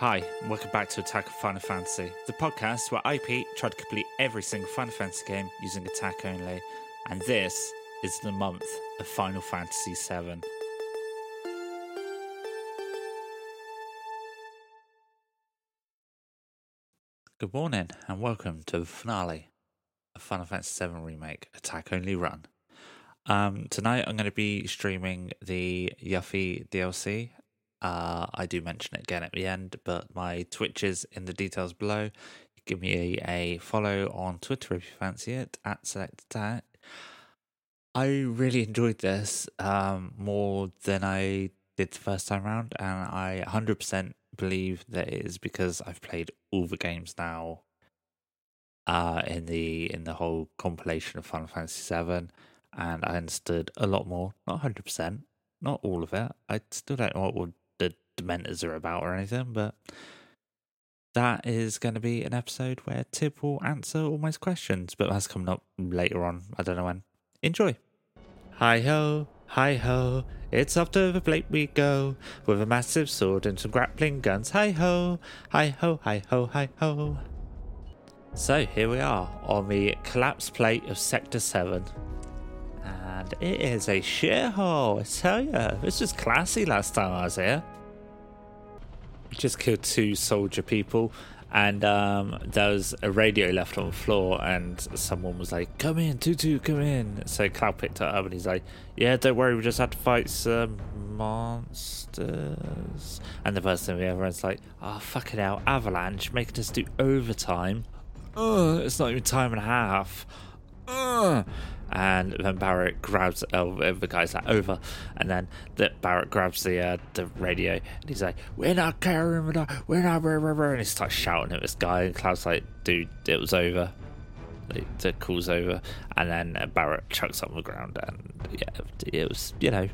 Hi, welcome back to Attack On Final Fantasy, the podcast where IP tried to complete every single Final Fantasy game using attack only, and this is the month of Final Fantasy VII. Good morning, and welcome to the finale of Final Fantasy VII Remake Attack Only Run. Um, tonight I'm going to be streaming the Yuffie DLC uh, I do mention it again at the end, but my Twitch is in the details below. Give me a, a follow on Twitter if you fancy it at Select Attack. I really enjoyed this um, more than I did the first time around, and I 100% believe that it is because I've played all the games now uh, in the in the whole compilation of Final Fantasy VII, and I understood a lot more. Not 100%, not all of it. I still don't know what would Dementors are about or anything, but that is going to be an episode where Tib will answer all my questions, but that's coming up later on. I don't know when. Enjoy. Hi ho, hi ho, it's off to the plate we go with a massive sword and some grappling guns. Hi ho, hi ho, hi ho, hi ho. So here we are on the collapsed plate of Sector 7. And it is a shithole, I tell you. This was classy last time I was here just killed two soldier people and um, there was a radio left on the floor, and someone was like, "Come in, Tutu, come in." So Cloud picked it up, and he's like, "Yeah, don't worry, we just had to fight some monsters." And the person the everyone's like, "Oh, fucking hell, Avalanche making us do overtime. Oh, it's not even time and a half." Ugh and then Barrett grabs oh, the guy's like over, and then the Barret grabs the uh, the radio and he's like, "We're not carrying, we're not, we're not," and he starts shouting at this guy, and Cloud's like, "Dude, it was over." The call's over, and then uh, Barret chucks on the ground, and yeah, it was you know,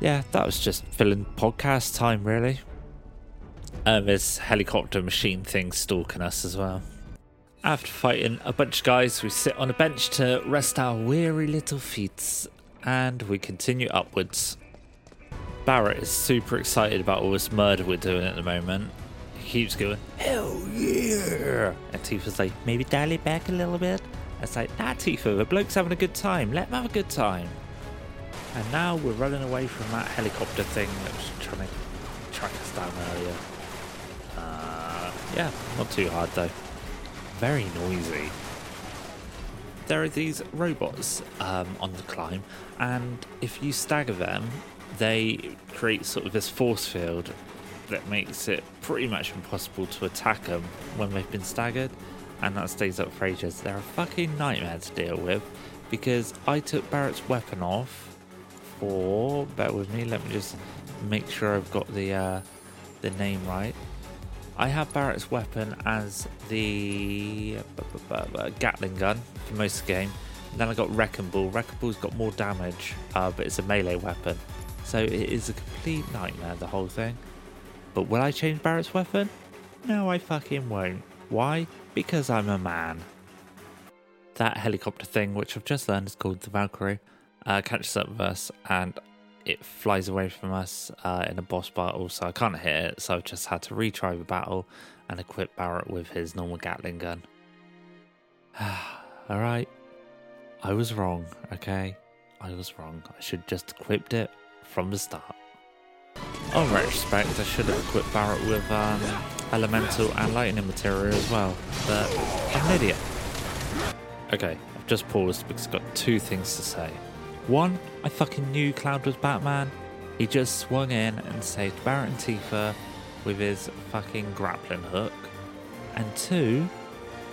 yeah, that was just filling podcast time really. Um, this helicopter machine thing stalking us as well. After fighting a bunch of guys, we sit on a bench to rest our weary little feet and we continue upwards. Barrett is super excited about all this murder we're doing at the moment. He keeps going, Hell yeah! And Tifa's like, Maybe dial it back a little bit. It's like, Nah, Tifa, the bloke's having a good time. Let him have a good time. And now we're running away from that helicopter thing that was trying to track us down earlier. Uh, yeah, not too hard though very noisy. There are these robots um, on the climb, and if you stagger them, they create sort of this force field that makes it pretty much impossible to attack them when they've been staggered, and that stays up for ages. They're a fucking nightmare to deal with because I took Barrett's weapon off for. Bear with me, let me just make sure I've got the uh, the name right. I have Barrett's weapon as the Gatling gun for most of the game. And then I got Wrecking Ball. Wrecking Ball's got more damage, uh, but it's a melee weapon. So it is a complete nightmare, the whole thing. But will I change Barrett's weapon? No, I fucking won't. Why? Because I'm a man. That helicopter thing, which I've just learned is called the Valkyrie, uh, catches up with us, and it flies away from us uh, in a boss battle, so I can't hit it. So I've just had to retry the battle and equip Barret with his normal Gatling gun. All right, I was wrong. Okay, I was wrong. I should just equipped it from the start. On retrospect, I should have equipped Barret with um, elemental and lightning material as well, but I'm an idiot. Okay, I've just paused because I've got two things to say. One, I fucking knew Cloud was Batman. He just swung in and saved Barret and Tifa with his fucking grappling hook. And two,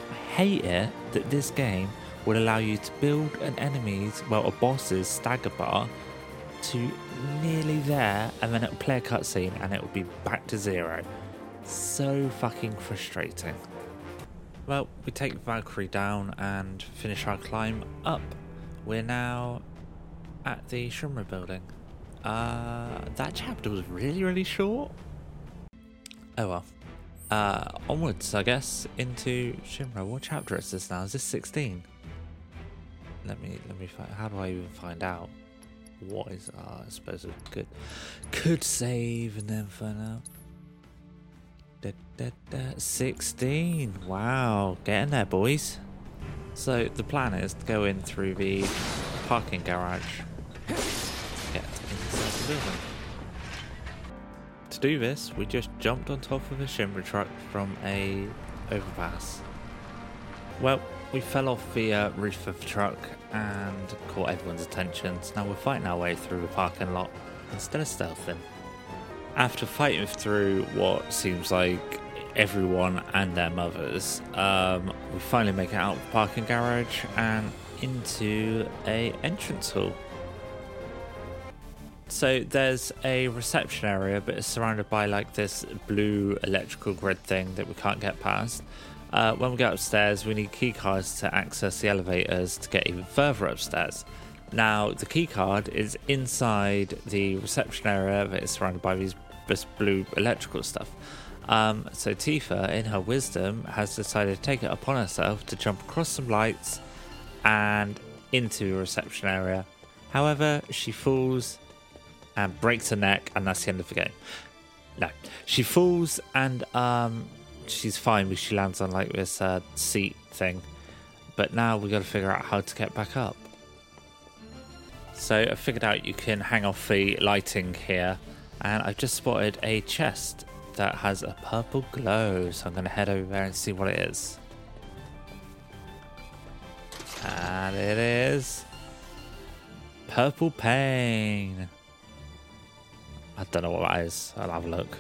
I hate it that this game would allow you to build an enemy's, well, a boss's stagger bar to nearly there, and then it'll play a cutscene and it will be back to zero. So fucking frustrating. Well, we take Valkyrie down and finish our climb up. We're now at the Shinra building. Uh, that chapter was really, really short. Oh well. Uh, onwards, I guess, into Shinra. What chapter is this now? Is this 16? Let me, let me find, how do I even find out? What is, uh, I suppose I could, could save and then find out. Da, da, da. 16. Wow, getting there, boys. So the plan is to go in through the parking garage. To do this, we just jumped on top of a Shinra truck from a overpass. Well, we fell off the uh, roof of the truck and caught everyone's attention, so now we're fighting our way through the parking lot instead of stealthing. After fighting through what seems like everyone and their mothers, um, we finally make it out of the parking garage and into a entrance hall. So there's a reception area, but it's surrounded by like this blue electrical grid thing that we can't get past. Uh, when we get upstairs, we need keycards to access the elevators to get even further upstairs. Now, the keycard is inside the reception area that is surrounded by these this blue electrical stuff. Um, so Tifa, in her wisdom, has decided to take it upon herself to jump across some lights and into the reception area. However, she falls and breaks her neck, and that's the end of the game. No, she falls and um, she's fine because she lands on like this uh, seat thing. But now we got to figure out how to get back up. So I figured out you can hang off the lighting here, and I've just spotted a chest that has a purple glow. So I'm going to head over there and see what it is. And it is purple pain. I don't know what that is. I'll have a look.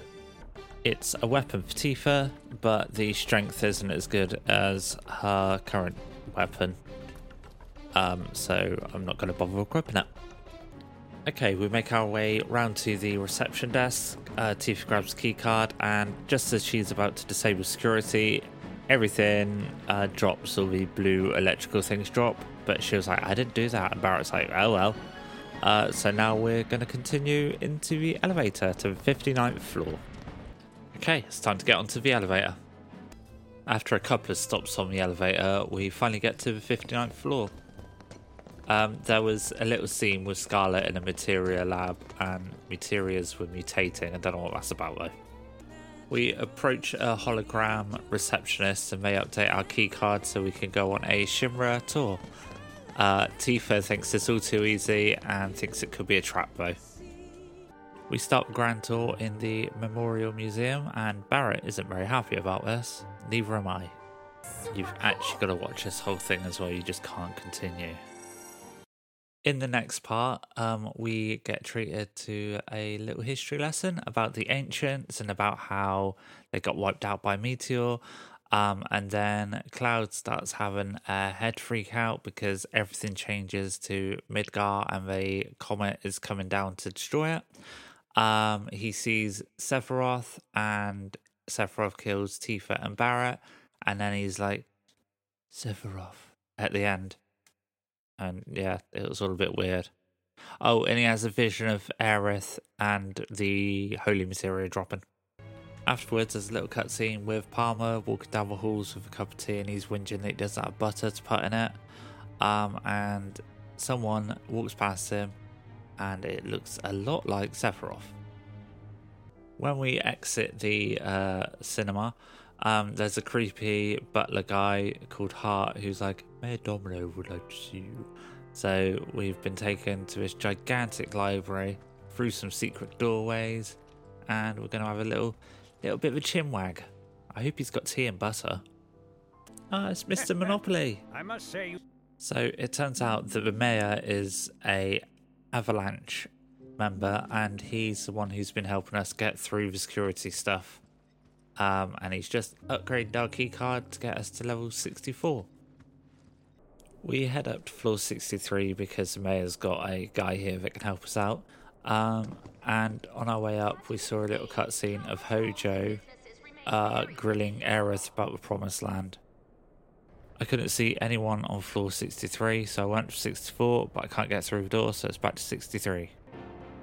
It's a weapon for Tifa, but the strength isn't as good as her current weapon. Um, so I'm not going to bother equipping it. Okay, we make our way round to the reception desk. Uh, Tifa grabs key card, and just as she's about to disable security, everything uh, drops. All the blue electrical things drop. But she was like, "I didn't do that." And Barrett's like, "Oh well." Uh, so now we're going to continue into the elevator to the 59th floor. Okay, it's time to get onto the elevator. After a couple of stops on the elevator, we finally get to the 59th floor. Um, there was a little scene with Scarlet in a materia lab, and materias were mutating. I don't know what that's about though. We approach a hologram receptionist and they update our keycard so we can go on a Shinra tour. Uh, Tifa thinks it's all too easy and thinks it could be a trap though. We start grand tour in the Memorial Museum, and Barrett isn't very happy about this. Neither am I. You've actually got to watch this whole thing as well, you just can't continue. In the next part, um, we get treated to a little history lesson about the ancients and about how they got wiped out by meteor. Um, and then Cloud starts having a head freak out because everything changes to Midgar and the comet is coming down to destroy it. Um, he sees Sephiroth and Sephiroth kills Tifa and Barrett, and then he's like, Sephiroth at the end. And yeah, it was all a bit weird. Oh, and he has a vision of Aerith and the Holy Materia dropping. Afterwards, there's a little cutscene with Palmer walking down the halls with a cup of tea, and he's whinging that he doesn't have butter to put in it. Um, and someone walks past him, and it looks a lot like Sephiroth. When we exit the uh, cinema, um, there's a creepy butler guy called Hart who's like, Mayor Domino would like to see you. So we've been taken to this gigantic library through some secret doorways, and we're going to have a little Little bit of a chinwag. I hope he's got tea and butter. Ah, it's Mr. Monopoly. I must say. So it turns out that the mayor is a Avalanche member, and he's the one who's been helping us get through the security stuff. Um, and he's just upgraded our key card to get us to level 64. We head up to floor 63 because the mayor's got a guy here that can help us out. Um, and on our way up, we saw a little cutscene of Hojo uh, grilling Aerith about the Promised Land. I couldn't see anyone on floor 63, so I went for 64, but I can't get through the door, so it's back to 63.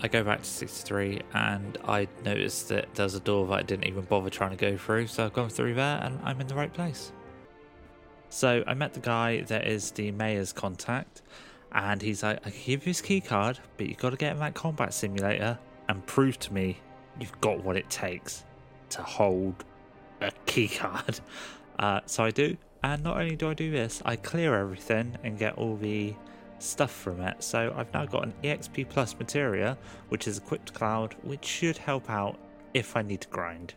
I go back to 63 and I noticed that there's a door that I didn't even bother trying to go through, so I've gone through there and I'm in the right place. So I met the guy that is the mayor's contact, and he's like, I can give you his key card, but you've got to get in that combat simulator and prove to me you've got what it takes to hold a key card. Uh, so I do, and not only do I do this, I clear everything and get all the stuff from it. So I've now got an EXP Plus materia, which is equipped cloud, which should help out if I need to grind.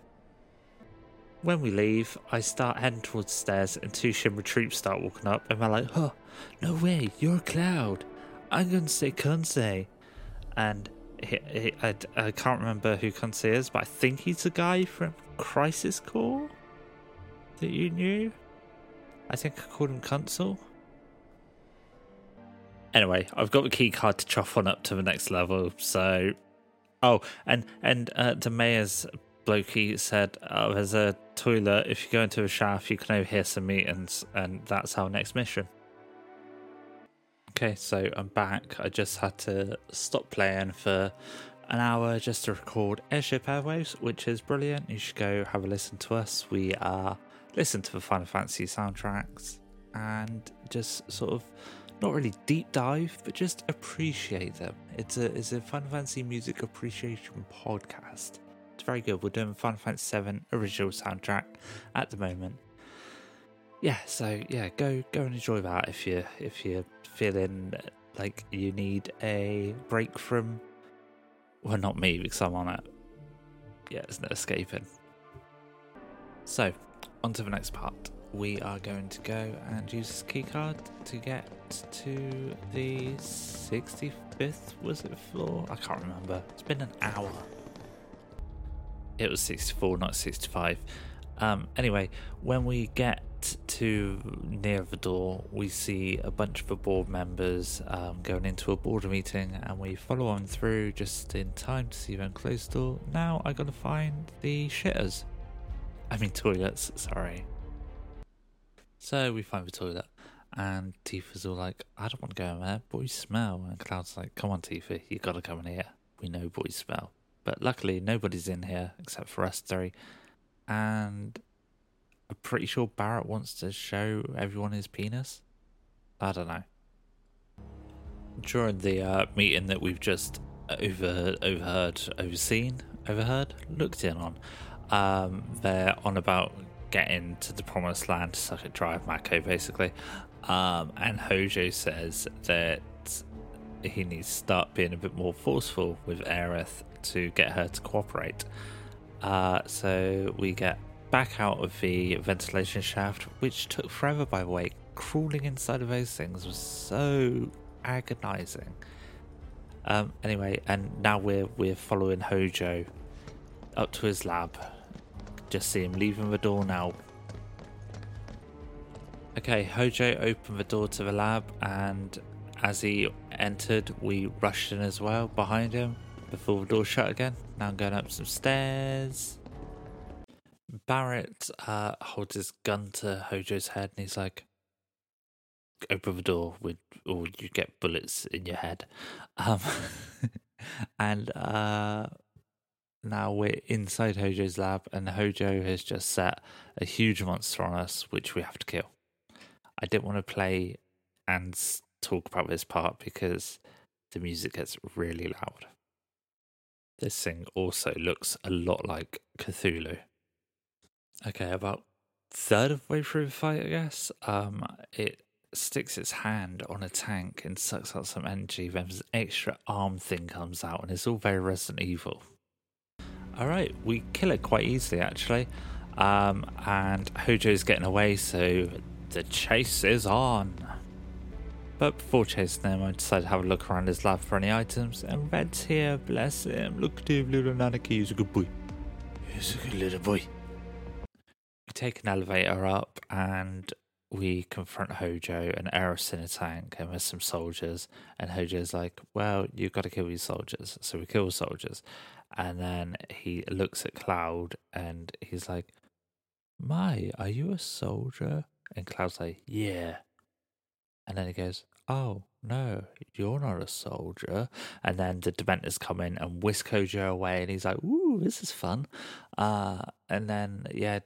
When we leave, I start heading towards the stairs, and two Shinra troops start walking up, and they're like, "Huh, no way, you're a cloud. I'm gonna say Kunsel." And he, he, I, I can't remember who Kunsel is, but I think he's the guy from Crisis Core that you knew. I think I called him Kunsel. Anyway, I've got the key card to chuff on up to the next level. So, oh, and and uh, the mayor's blokey said oh, there's a toilet. If you go into a shaft, you can overhear some meetings, and that's our next mission. Okay, so I'm back. I just had to stop playing for an hour just to record Airship Airwaves, which is brilliant. You should go have a listen to us. We are listen to the Final Fantasy soundtracks and just sort of not really deep dive, but just appreciate them. It's a it's a Final Fantasy music appreciation podcast. It's very good. We're doing Final Fantasy VII original soundtrack at the moment. Yeah, so yeah, go go and enjoy that if you if you're feeling like you need a break from well not me because I'm on it. Yeah, there's no escaping. So, on to the next part we are going to go and use this keycard to get to the 65th, was it floor? I can't remember. It's been an hour. It was 64, not 65. Um, anyway, when we get to near the door, we see a bunch of the board members um, going into a board meeting, and we follow on through just in time to see them close the door. Now I gotta find the shitters. I mean toilets, sorry. So we find the toilet, and Tifa's all like, I don't want to go in there, boys smell. And Cloud's like, Come on, Tifa, you gotta come in here. We know boys smell. But luckily, nobody's in here except for us three. And I'm pretty sure Barrett wants to show everyone his penis. I don't know. During the uh, meeting that we've just over overheard, overseen, overheard, looked in on, um, they're on about getting to the promised land to suck it dry of Mako, basically. Um, and Hojo says that he needs to start being a bit more forceful with Aerith to get her to cooperate. Uh, so we get back out of the ventilation shaft, which took forever, by the way. Crawling inside of those things was so agonizing. Um, anyway, and now we're we're following Hojo up to his lab just see him leaving the door now. Okay, Hojo opened the door to the lab, and as he entered, we rushed in as well behind him before the door shut again. Now I'm going up some stairs. Barret uh, holds his gun to Hojo's head, and he's like, "Open the door, with, or you get bullets in your head." Um, and uh, now we're inside Hojo's lab, and Hojo has just set a huge monster on us, which we have to kill. I didn't want to play and talk about this part because the music gets really loud. This thing also looks a lot like Cthulhu. Okay, about third of the way through the fight, I guess. Um, it sticks its hand on a tank and sucks out some energy. Then this extra arm thing comes out, and it's all very Resident Evil. All right, we kill it quite easily actually. Um, and Hojo's getting away, so the chase is on. But before chasing him, I decided to have a look around his lab for any items. And Red's here, bless him. Look at him, little Nanaki. He's a good boy. He's a good little boy. Take an elevator up and we confront Hojo and Aerith's in a tank and with some soldiers. And Hojo's like, Well, you've got to kill these soldiers. So we kill the soldiers. And then he looks at Cloud and he's like, My, are you a soldier? And Cloud's like, Yeah. And then he goes, Oh, no, you're not a soldier. And then the Dementors come in and whisk Hojo away, and he's like, Ooh, this is fun. Uh, and then, yeah,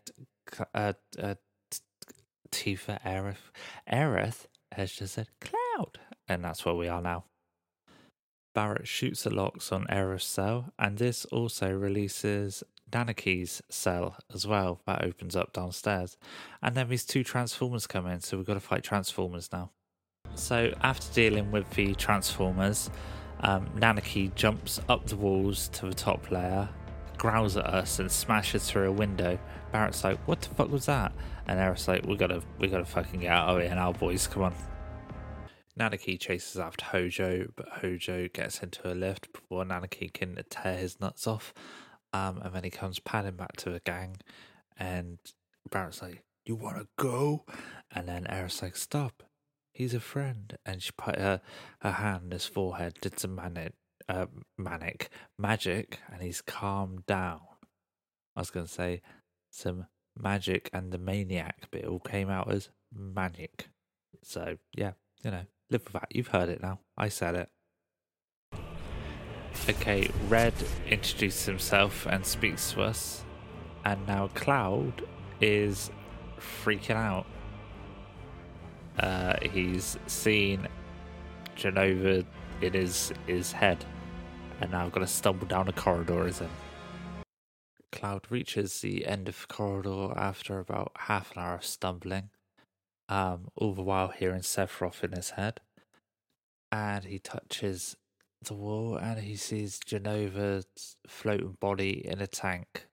uh, uh, Tifa Aerith, Aerith has just said, Cloud. And that's where we are now. Barret shoots the locks on Aerith's cell, and this also releases Nanaki's cell as well. That opens up downstairs. And then these two Transformers come in, so we've got to fight Transformers now. So after dealing with the Transformers, um, Nanaki jumps up the walls to the top layer, growls at us, and smashes through a window. Barrett's like, "What the fuck was that?" And Aerith's like, "We gotta, we gotta fucking get out of here now, boys. Come on." Nanaki chases after Hojo, but Hojo gets into a lift before Nanaki can tear his nuts off. Um, and then he comes padding back to the gang, and Barrett's like, "You wanna go?" And then Aerith's like, "Stop! He's a friend." And she put her her hand on his forehead, did some manic, uh, manic magic, and he's calmed down. I was gonna say some magic and the maniac, but it all came out as manic. So yeah, you know, live with that. You've heard it now. I said it. Okay, Red introduces himself and speaks to us, and now Cloud is freaking out. Uh, he's seen Jenova in his his head, and now I've got to stumble down a corridor is him. Cloud reaches the end of the corridor after about half an hour of stumbling, um, all the while hearing Sephiroth in his head. And he touches the wall and he sees Jenova's floating body in a tank.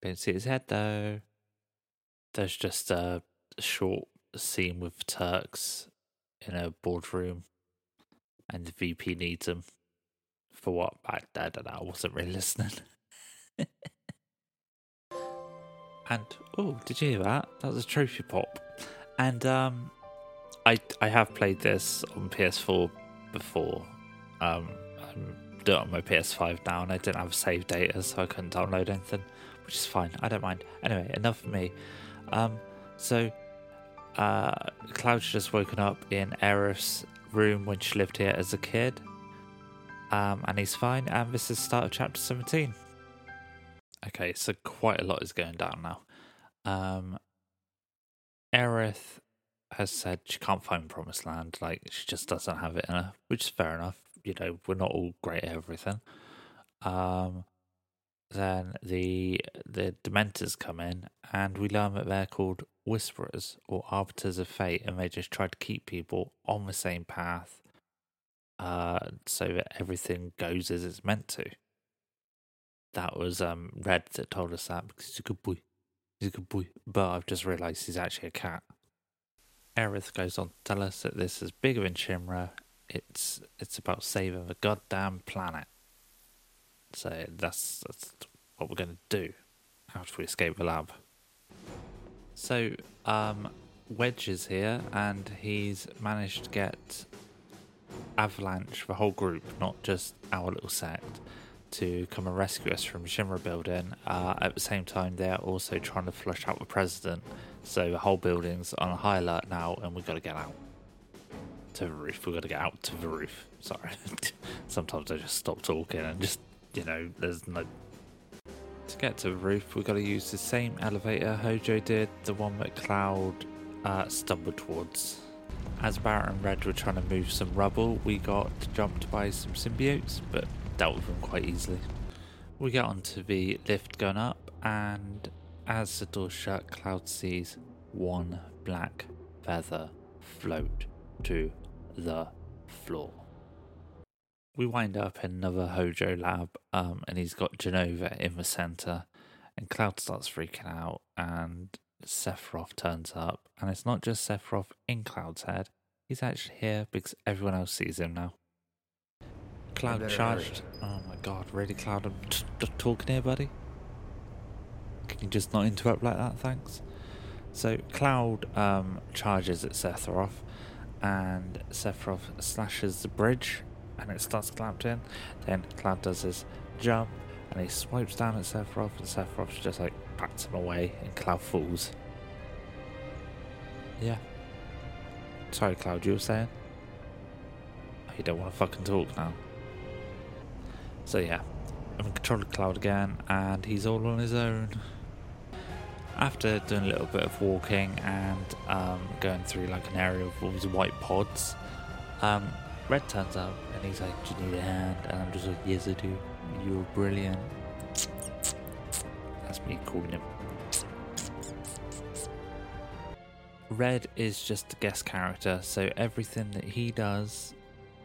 Don't see his head though. There's just a short scene with Turks in a boardroom, and the VP needs him. For what? I, I don't know. I wasn't really listening. and oh, did you hear that? That was a trophy pop. And um, I I have played this on PS4 before. Um, I'm doing it on my PS5 now, and I didn't have save data, so I couldn't download anything, which is fine. I don't mind. Anyway, enough of me. Um, so uh, Cloud's just woken up in Aerith's room when she lived here as a kid. Um, and he's fine, and this is the start of chapter 17. Okay, so quite a lot is going down now. Um, Aerith has said she can't find Promised Land, like, she just doesn't have it in her, which is fair enough. You know, we're not all great at everything. Um, then the the Dementors come in, and we learn that they're called Whisperers or Arbiters of Fate, and they just try to keep people on the same path, uh, so that everything goes as it's meant to. That was um Red that told us that because he's a good boy. He's a good boy, but I've just realised he's actually a cat. Aerith goes on to tell us that this is bigger than Shinra. It's it's about saving the goddamn planet. So that's that's what we're going to do after we escape the lab. So um, Wedge is here, and he's managed to get Avalanche, the whole group, not just our little sect, to come and rescue us from Shinra building. Uh, at the same time, they're also trying to flush out the president. So the whole building's on a high alert now, and we've got to get out to the roof. We've got to get out to the roof. Sorry. Sometimes I just stop talking and just, you know, there's no. To get to the roof, we've got to use the same elevator Hojo did, the one that Cloud uh, stumbled towards. As Barrett and Red were trying to move some rubble, we got jumped by some symbiotes, but dealt with them quite easily. We get onto the lift going up, and as the door shut, Cloud sees one black feather float to the floor. We wind up in another Hojo lab, um, and he's got Jenova in the center, and Cloud starts freaking out, and Sephiroth turns up, and it's not just Sephiroth in Cloud's head; he's actually here because everyone else sees him now. Cloud charged. Oh my god, really, Cloud? I'm just, just talking here, buddy. Can you just not interrupt like that, thanks? So Cloud um, charges at Sephiroth, and Sephiroth slashes the bridge, and it starts collapsing. Then Cloud does his jump, and he swipes down at Sephiroth, and Sephiroth just like bats him away, and Cloud falls. Yeah. Sorry, Cloud, you were saying? Oh, you don't want to fucking talk now. So yeah, I'm in control of Cloud again, and he's all on his own. After doing a little bit of walking and um, going through like an area of all these white pods, um, Red turns up and he's like, "Do you need a hand?" And I'm just like, "Yes, I do. You're brilliant." That's me calling him. Red is just a guest character, so everything that he does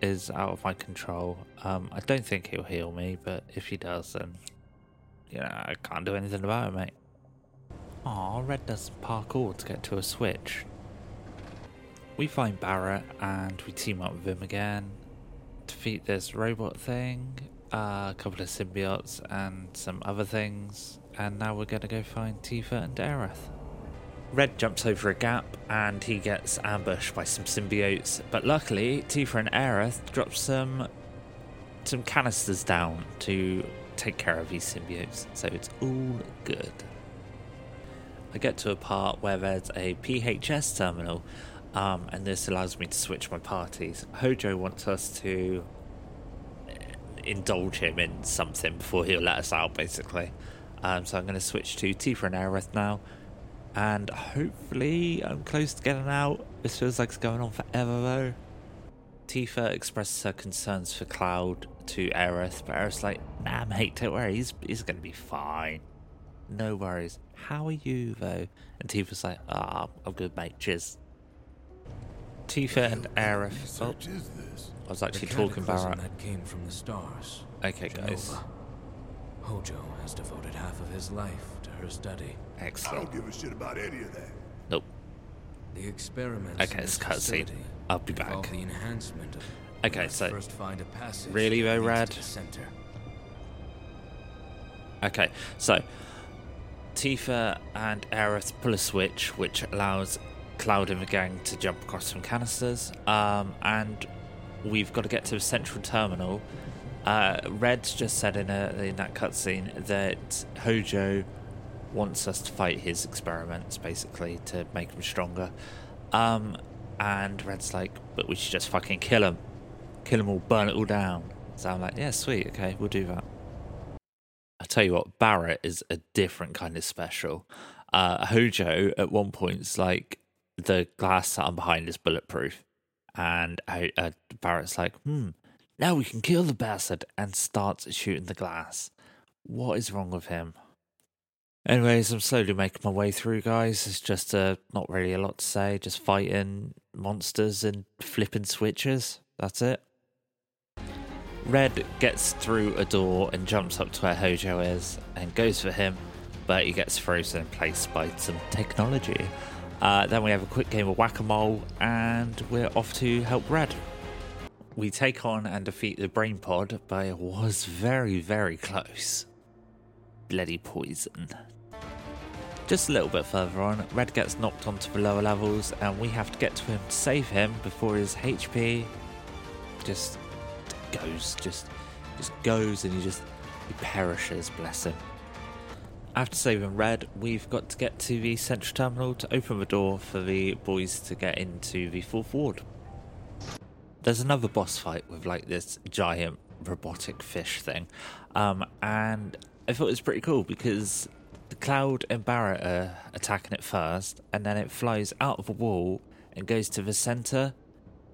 is out of my control. Um, I don't think he'll heal me, but if he does, then you know I can't do anything about it, mate. Aw, Red does parkour to get to a switch. We find Barret and we team up with him again. Defeat this robot thing, uh, a couple of symbiotes, and some other things. And now we're gonna go find Tifa and Aerith. Red jumps over a gap and he gets ambushed by some symbiotes, but luckily Tifa and Aerith drop some some canisters down to take care of these symbiotes, so it's all good. I get to a part where there's a PHS terminal, um, and this allows me to switch my parties. Hojo wants us to indulge him in something before he'll let us out, basically. Um, so I'm going to switch to Tifa and Aerith now and hopefully I'm close to getting out. This feels like it's going on forever though. Tifa expresses her concerns for Cloud to Aerith, but Aerith's like, nah mate, don't worry, he's, he's gonna be fine. No worries. How are you though? And Tifa's like, ah, oh, I'm good mate, cheers. Tifa and Aerith. Oh, I was actually talking about that came from the stars. Okay, guys. Hojo has devoted half of his life to her study. Excellent. I don't give a shit about any of that. Nope. The experiments. Okay, it's cutscene. I'll be back. The enhancement of okay, so first find a passage really though, Rad. Center. Okay, so Tifa and Aerith pull a switch, which allows Cloud and the gang to jump across some canisters, um, and we've got to get to a central terminal. Uh, Red's just said in, a, in that cutscene that Hojo wants us to fight his experiments, basically, to make him stronger. Um, and Red's like, but we should just fucking kill him. Kill him all, burn it all down. So I'm like, yeah, sweet, okay, we'll do that. I tell you what, Barrett is a different kind of special. Uh, Hojo at one point is like, the glass that I'm behind is bulletproof. And uh, Barret's like, hmm, now we can kill the bastard, and starts shooting the glass. What is wrong with him? Anyways, I'm slowly making my way through, guys. It's just uh, not really a lot to say. Just fighting monsters and flipping switches. That's it. Red gets through a door and jumps up to where Hojo is and goes for him, but he gets frozen in place by some technology. Uh, then we have a quick game of whack a mole, and we're off to help Red. We take on and defeat the Brain Pod, but it was very, very close. Bloody poison. Just a little bit further on, Red gets knocked onto the lower levels, and we have to get to him to save him before his HP just goes, just just goes, and he just he perishes. Bless him. After saving Red, we've got to get to the central terminal to open the door for the boys to get into the fourth ward. There's another boss fight with like this giant robotic fish thing, um, and I thought it was pretty cool because the Cloud and Barret are attacking it first, and then it flies out of the wall and goes to the center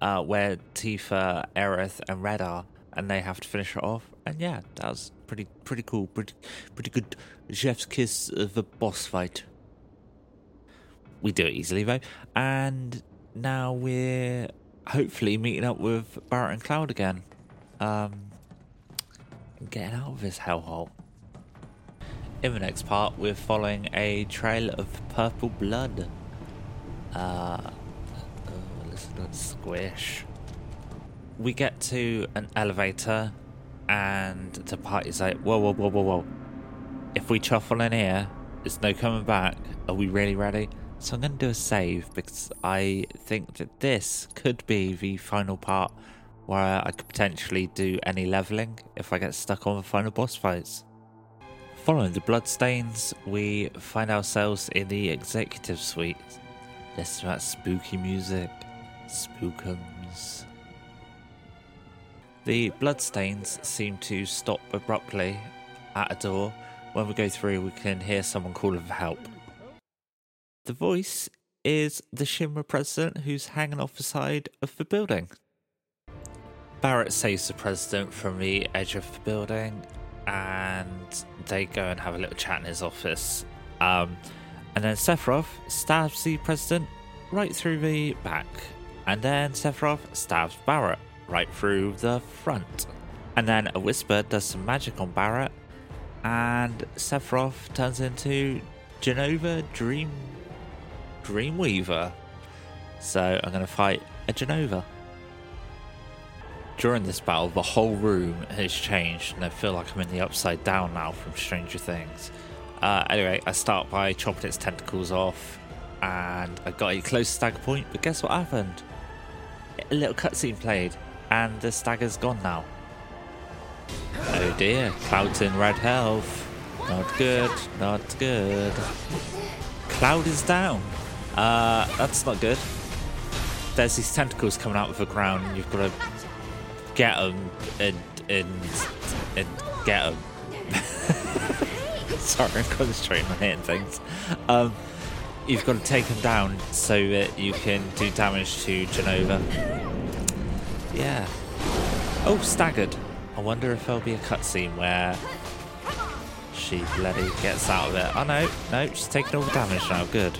uh, where Tifa, Aerith, and Red are, and they have to finish it off. And yeah, that was pretty pretty cool, pretty pretty good chef's kiss of a boss fight. We do it easily though, and now we're hopefully meeting up with Barret and Cloud again, um, getting out of this hellhole. In the next part, we're following a trail of purple blood. Uh, oh, listen to squish. We get to an elevator, and the party's like, whoa, whoa, whoa, whoa, whoa. If we chuffle in here, there's no coming back. Are we really ready? So I'm going to do a save because I think that this could be the final part where I could potentially do any leveling if I get stuck on the final boss fights. Following the bloodstains, we find ourselves in the executive suite. Listen to that spooky music. Spookums. The bloodstains seem to stop abruptly at a door. When we go through, we can hear someone calling for help. The voice is the Shinra president who's hanging off the side of the building. Barrett saves the president from the edge of the building and they go and have a little chat in his office. Um, and then Sephiroth stabs the president right through the back. And then Sephiroth stabs Barrett right through the front. And then a whisper does some magic on Barrett. and Sephiroth turns into Jenova Dream Dreamweaver. So I'm going to fight a Jenova. During this battle, the whole room has changed, and I feel like I'm in the upside down now from Stranger Things. Uh, anyway, I start by chopping its tentacles off, and I got a close stagger point, but guess what happened? A little cutscene played, and the stagger's gone now. Oh dear, Cloud's in red health. Not good, not good. Cloud is down. Uh, that's not good. There's these tentacles coming out of the ground, and you've got to get them and and and get them. Sorry, I'm concentrating on hitting things. Um, you've got to take them down so that you can do damage to Jenova. Yeah. Oh, staggered. I wonder if there'll be a cutscene where she bloody gets out of it. Oh no, no, she's taking all the damage now. Good.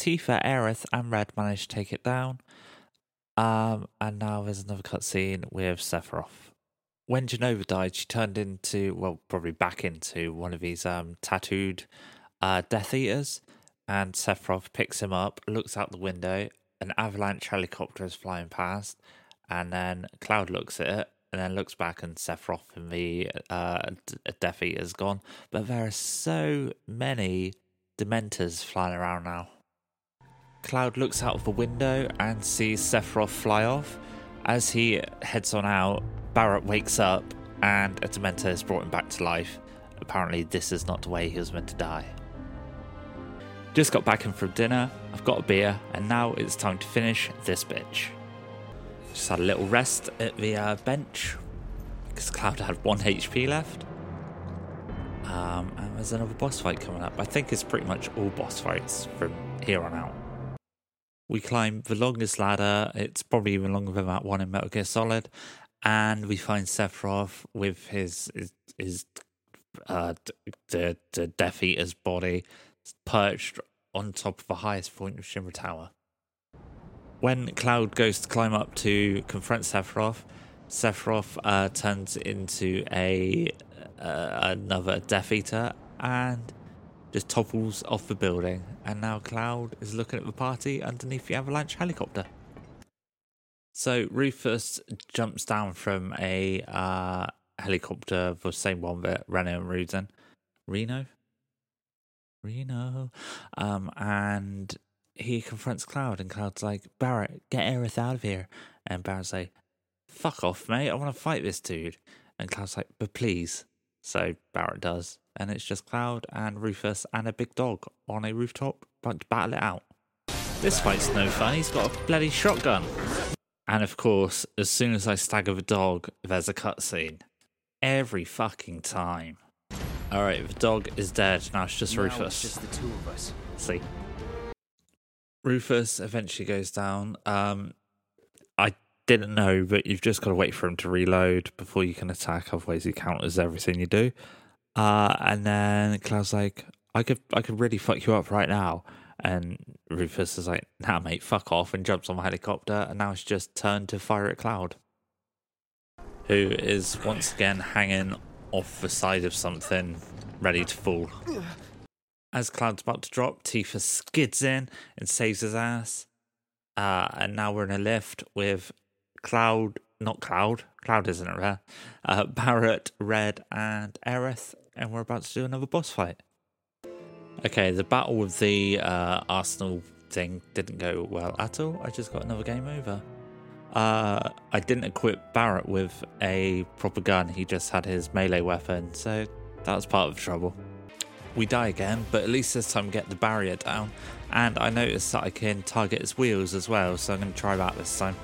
Tifa, Aerith, and Red managed to take it down. Um, and now there's another cutscene with Sephiroth. When Jenova died, she turned into, well, probably back into one of these um, tattooed uh, Death Eaters. And Sephiroth picks him up, looks out the window, an avalanche helicopter is flying past, and then Cloud looks at it and then looks back and Sephiroth and the uh, Death Eater's gone. But there are so many Dementors flying around now. Cloud looks out of the window and sees Sephiroth fly off. As he heads on out, Barret wakes up and a Dementor has brought him back to life. Apparently, this is not the way he was meant to die. Just got back in from dinner, I've got a beer, and now it's time to finish this bitch. Just had a little rest at the uh, bench because Cloud had one HP left. Um, and there's another boss fight coming up. I think it's pretty much all boss fights from here on out. We climb the longest ladder. It's probably even longer than that one in Metal Gear Solid, and we find Sephiroth with his his, his uh, the the Death Eater's body perched on top of the highest point of Shinra Tower. When Cloud goes to climb up to confront Sephiroth, Sephiroth uh, turns into a uh, another Death Eater and just topples off the building. And now Cloud is looking at the party underneath the avalanche helicopter. So Rufus jumps down from a uh, helicopter, the same one that Reno and Ruden. Reno? Reno. Um, and he confronts Cloud, and Cloud's like, Barret, get Aerith out of here. And Barret's like, fuck off, mate. I want to fight this dude. And Cloud's like, but please. So Barret does. And it's just Cloud and Rufus and a big dog on a rooftop, but battle it out. This fight's no fun. He's got a bloody shotgun. And of course, as soon as I stagger the dog, there's a cutscene. Every fucking time. Alright, the dog is dead. Now it's just Now Rufus. It's just the two of us. See. Rufus eventually goes down. Um, I didn't know, but you've just got to wait for him to reload before you can attack. Otherwise, he counters everything you do. Uh, and then Cloud's like, "I could, I could really fuck you up right now." And Rufus is like, "Nah, mate, fuck off!" and jumps on the helicopter. And now it's just turned to fire at Cloud, who is once again hanging off the side of something, ready to fall. As Cloud's about to drop, Tifa skids in and saves his ass. Uh, and now we're in a lift with Cloud, not Cloud, Cloud isn't it rare? Uh, Barret, Red, and Aerith, and we're about to do another boss fight. Okay, the battle with the uh, Arsenal thing didn't go well at all. I just got another game over. Uh, I didn't equip Barret with a proper gun, he just had his melee weapon, so that was part of the trouble we die again, but at least this time we get the barrier down. And I noticed that I can target its wheels as well, so I'm going to try that this time.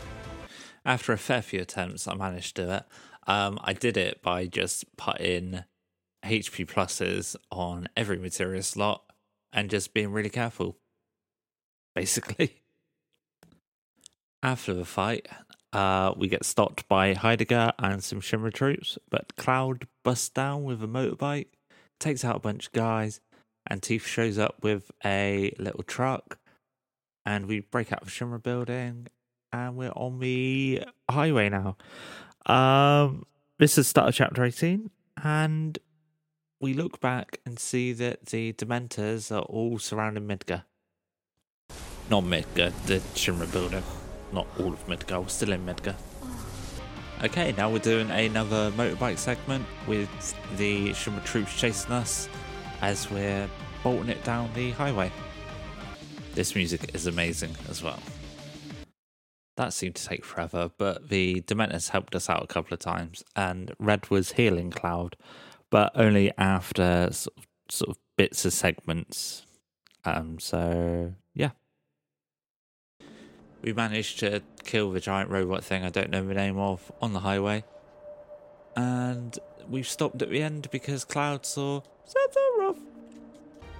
After a fair few attempts, I managed to do it. Um, I did it by just putting HP pluses on every material slot and just being really careful. Basically. After the fight, Uh, we get stopped by Heidegger and some Shinra troops, but Cloud busts down with a motorbike, takes out a bunch of guys, and Tifa shows up with a little truck, and we break out of Shinra building, and we're on the highway now. Um, this is start of chapter 18, and we look back and see that the Dementors are all surrounding Midgar. Not Midgar, the Shinra building. Not all of Midgar, we're still in Midgar. Okay, now we're doing another motorbike segment with the Shinra troops chasing us as we're bolting it down the highway. This music is amazing as well. That seemed to take forever, but the Dementors helped us out a couple of times, and Red was healing Cloud, but only after sort of, sort of bits of segments. Um, so yeah, we managed to kill the giant robot thing I don't know the name of on the highway, and we've stopped at the end because Cloud saw Sephiroth.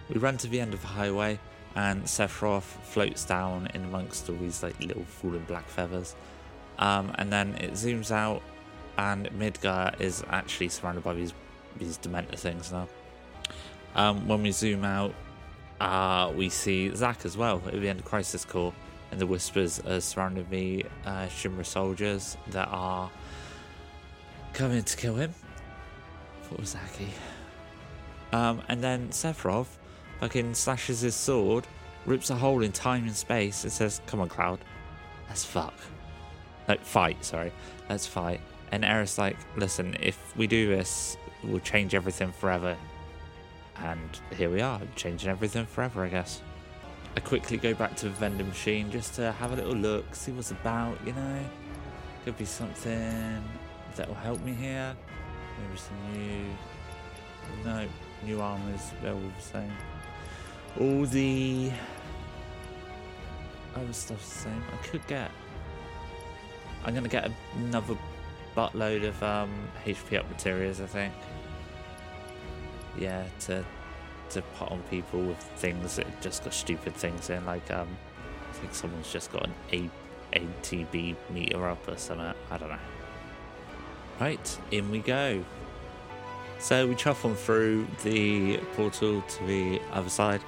We run to the end of the highway, and Sephiroth floats down in amongst all these like little falling black feathers, um, and then it zooms out, and Midgar is actually surrounded by these these Dementor things now. Um, when we zoom out, uh, we see Zack as well at the end of Crisis Core, and the Whispers are surrounding the uh, Shinra soldiers that are coming to kill him. For Zaki. Um, and then Sephiroth fucking slashes his sword, rips a hole in time and space, and says, Come on, Cloud, let's fuck. Like, fight, sorry. Let's fight. And Aerith's like, Listen, if we do this, we'll change everything forever. And here we are, changing everything forever, I guess. I quickly go back to the vending machine just to have a little look, see what's about, you know? Could be something that will help me here. Maybe some new. No, new armors, they're all the same. All the other stuff's the same. I could get. I'm gonna get another buttload of um, HP up materials, I think. Yeah, to to put on people with things that just got stupid things in. Like um, I think someone's just got an A ATB meter up or something. I don't know. Right, in we go. So we chuff on through the portal to the other side,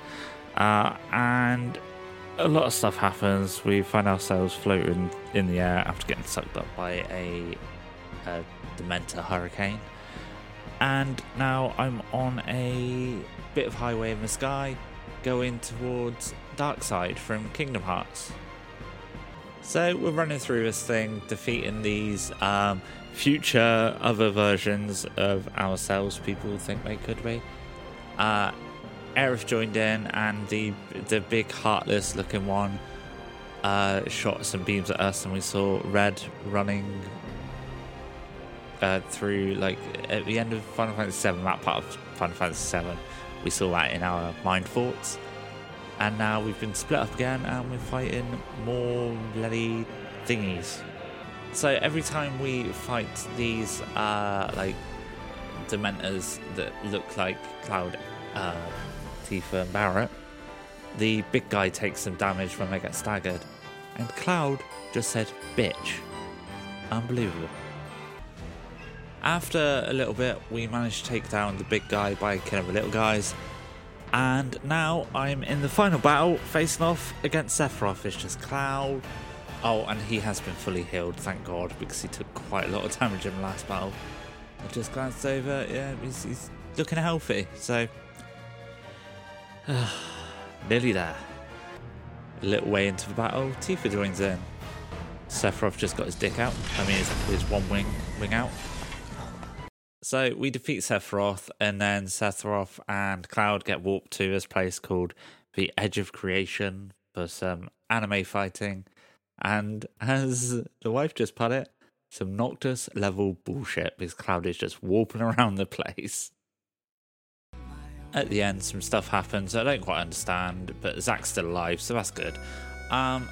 uh, and a lot of stuff happens. We find ourselves floating in the air after getting sucked up by a, a Dementor hurricane. And now I'm on a bit of highway in the sky going towards Darkside from Kingdom Hearts. So we're running through this thing, defeating these um, future other versions of ourselves people think they could be. Uh, Aerith joined in, and the the big heartless looking one uh, shot some beams at us, and we saw Red running uh, through like at the end of Final Fantasy VII, that part of Final Fantasy VII. We saw that in our mind forts, and now we've been split up again, and we're fighting more bloody thingies. So every time we fight these uh, like dementors that look like Cloud, uh, Tifa, and Barret, the big guy takes some damage when they get staggered, and Cloud just said "bitch." Unbelievable. After a little bit, we managed to take down the big guy by killing the little guys. And now I'm in the final battle, facing off against Sephiroth. It's just Cloud. Oh, and he has been fully healed, thank God, because he took quite a lot of damage in the last battle. I just glanced over, yeah, he's, he's looking healthy, so. nearly there. A little way into the battle, Tifa joins in. Sephiroth just got his dick out. I mean, his, his one wing wing out. So we defeat Sephiroth, and then Sephiroth and Cloud get warped to this place called the Edge of Creation for some anime fighting. And as the wife just put it, some Noctis level bullshit because Cloud is just warping around the place. At the end, some stuff happens I don't quite understand, but Zack's still alive, so that's good. Um,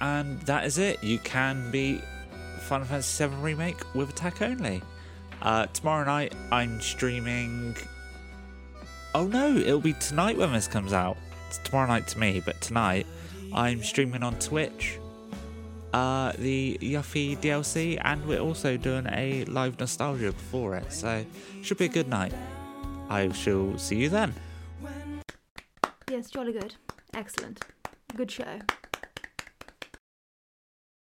and that is it. You can be Final Fantasy VII Remake with attack only. Uh, tomorrow night, I'm streaming. Oh no, it'll be tonight when this comes out. It's tomorrow night to me, but tonight I'm streaming on Twitch. uh, the Yuffie DLC, and we're also doing a live Nostalgiugh before it, so should be a good night. I shall see you then. Yes, jolly good. Excellent. Good show.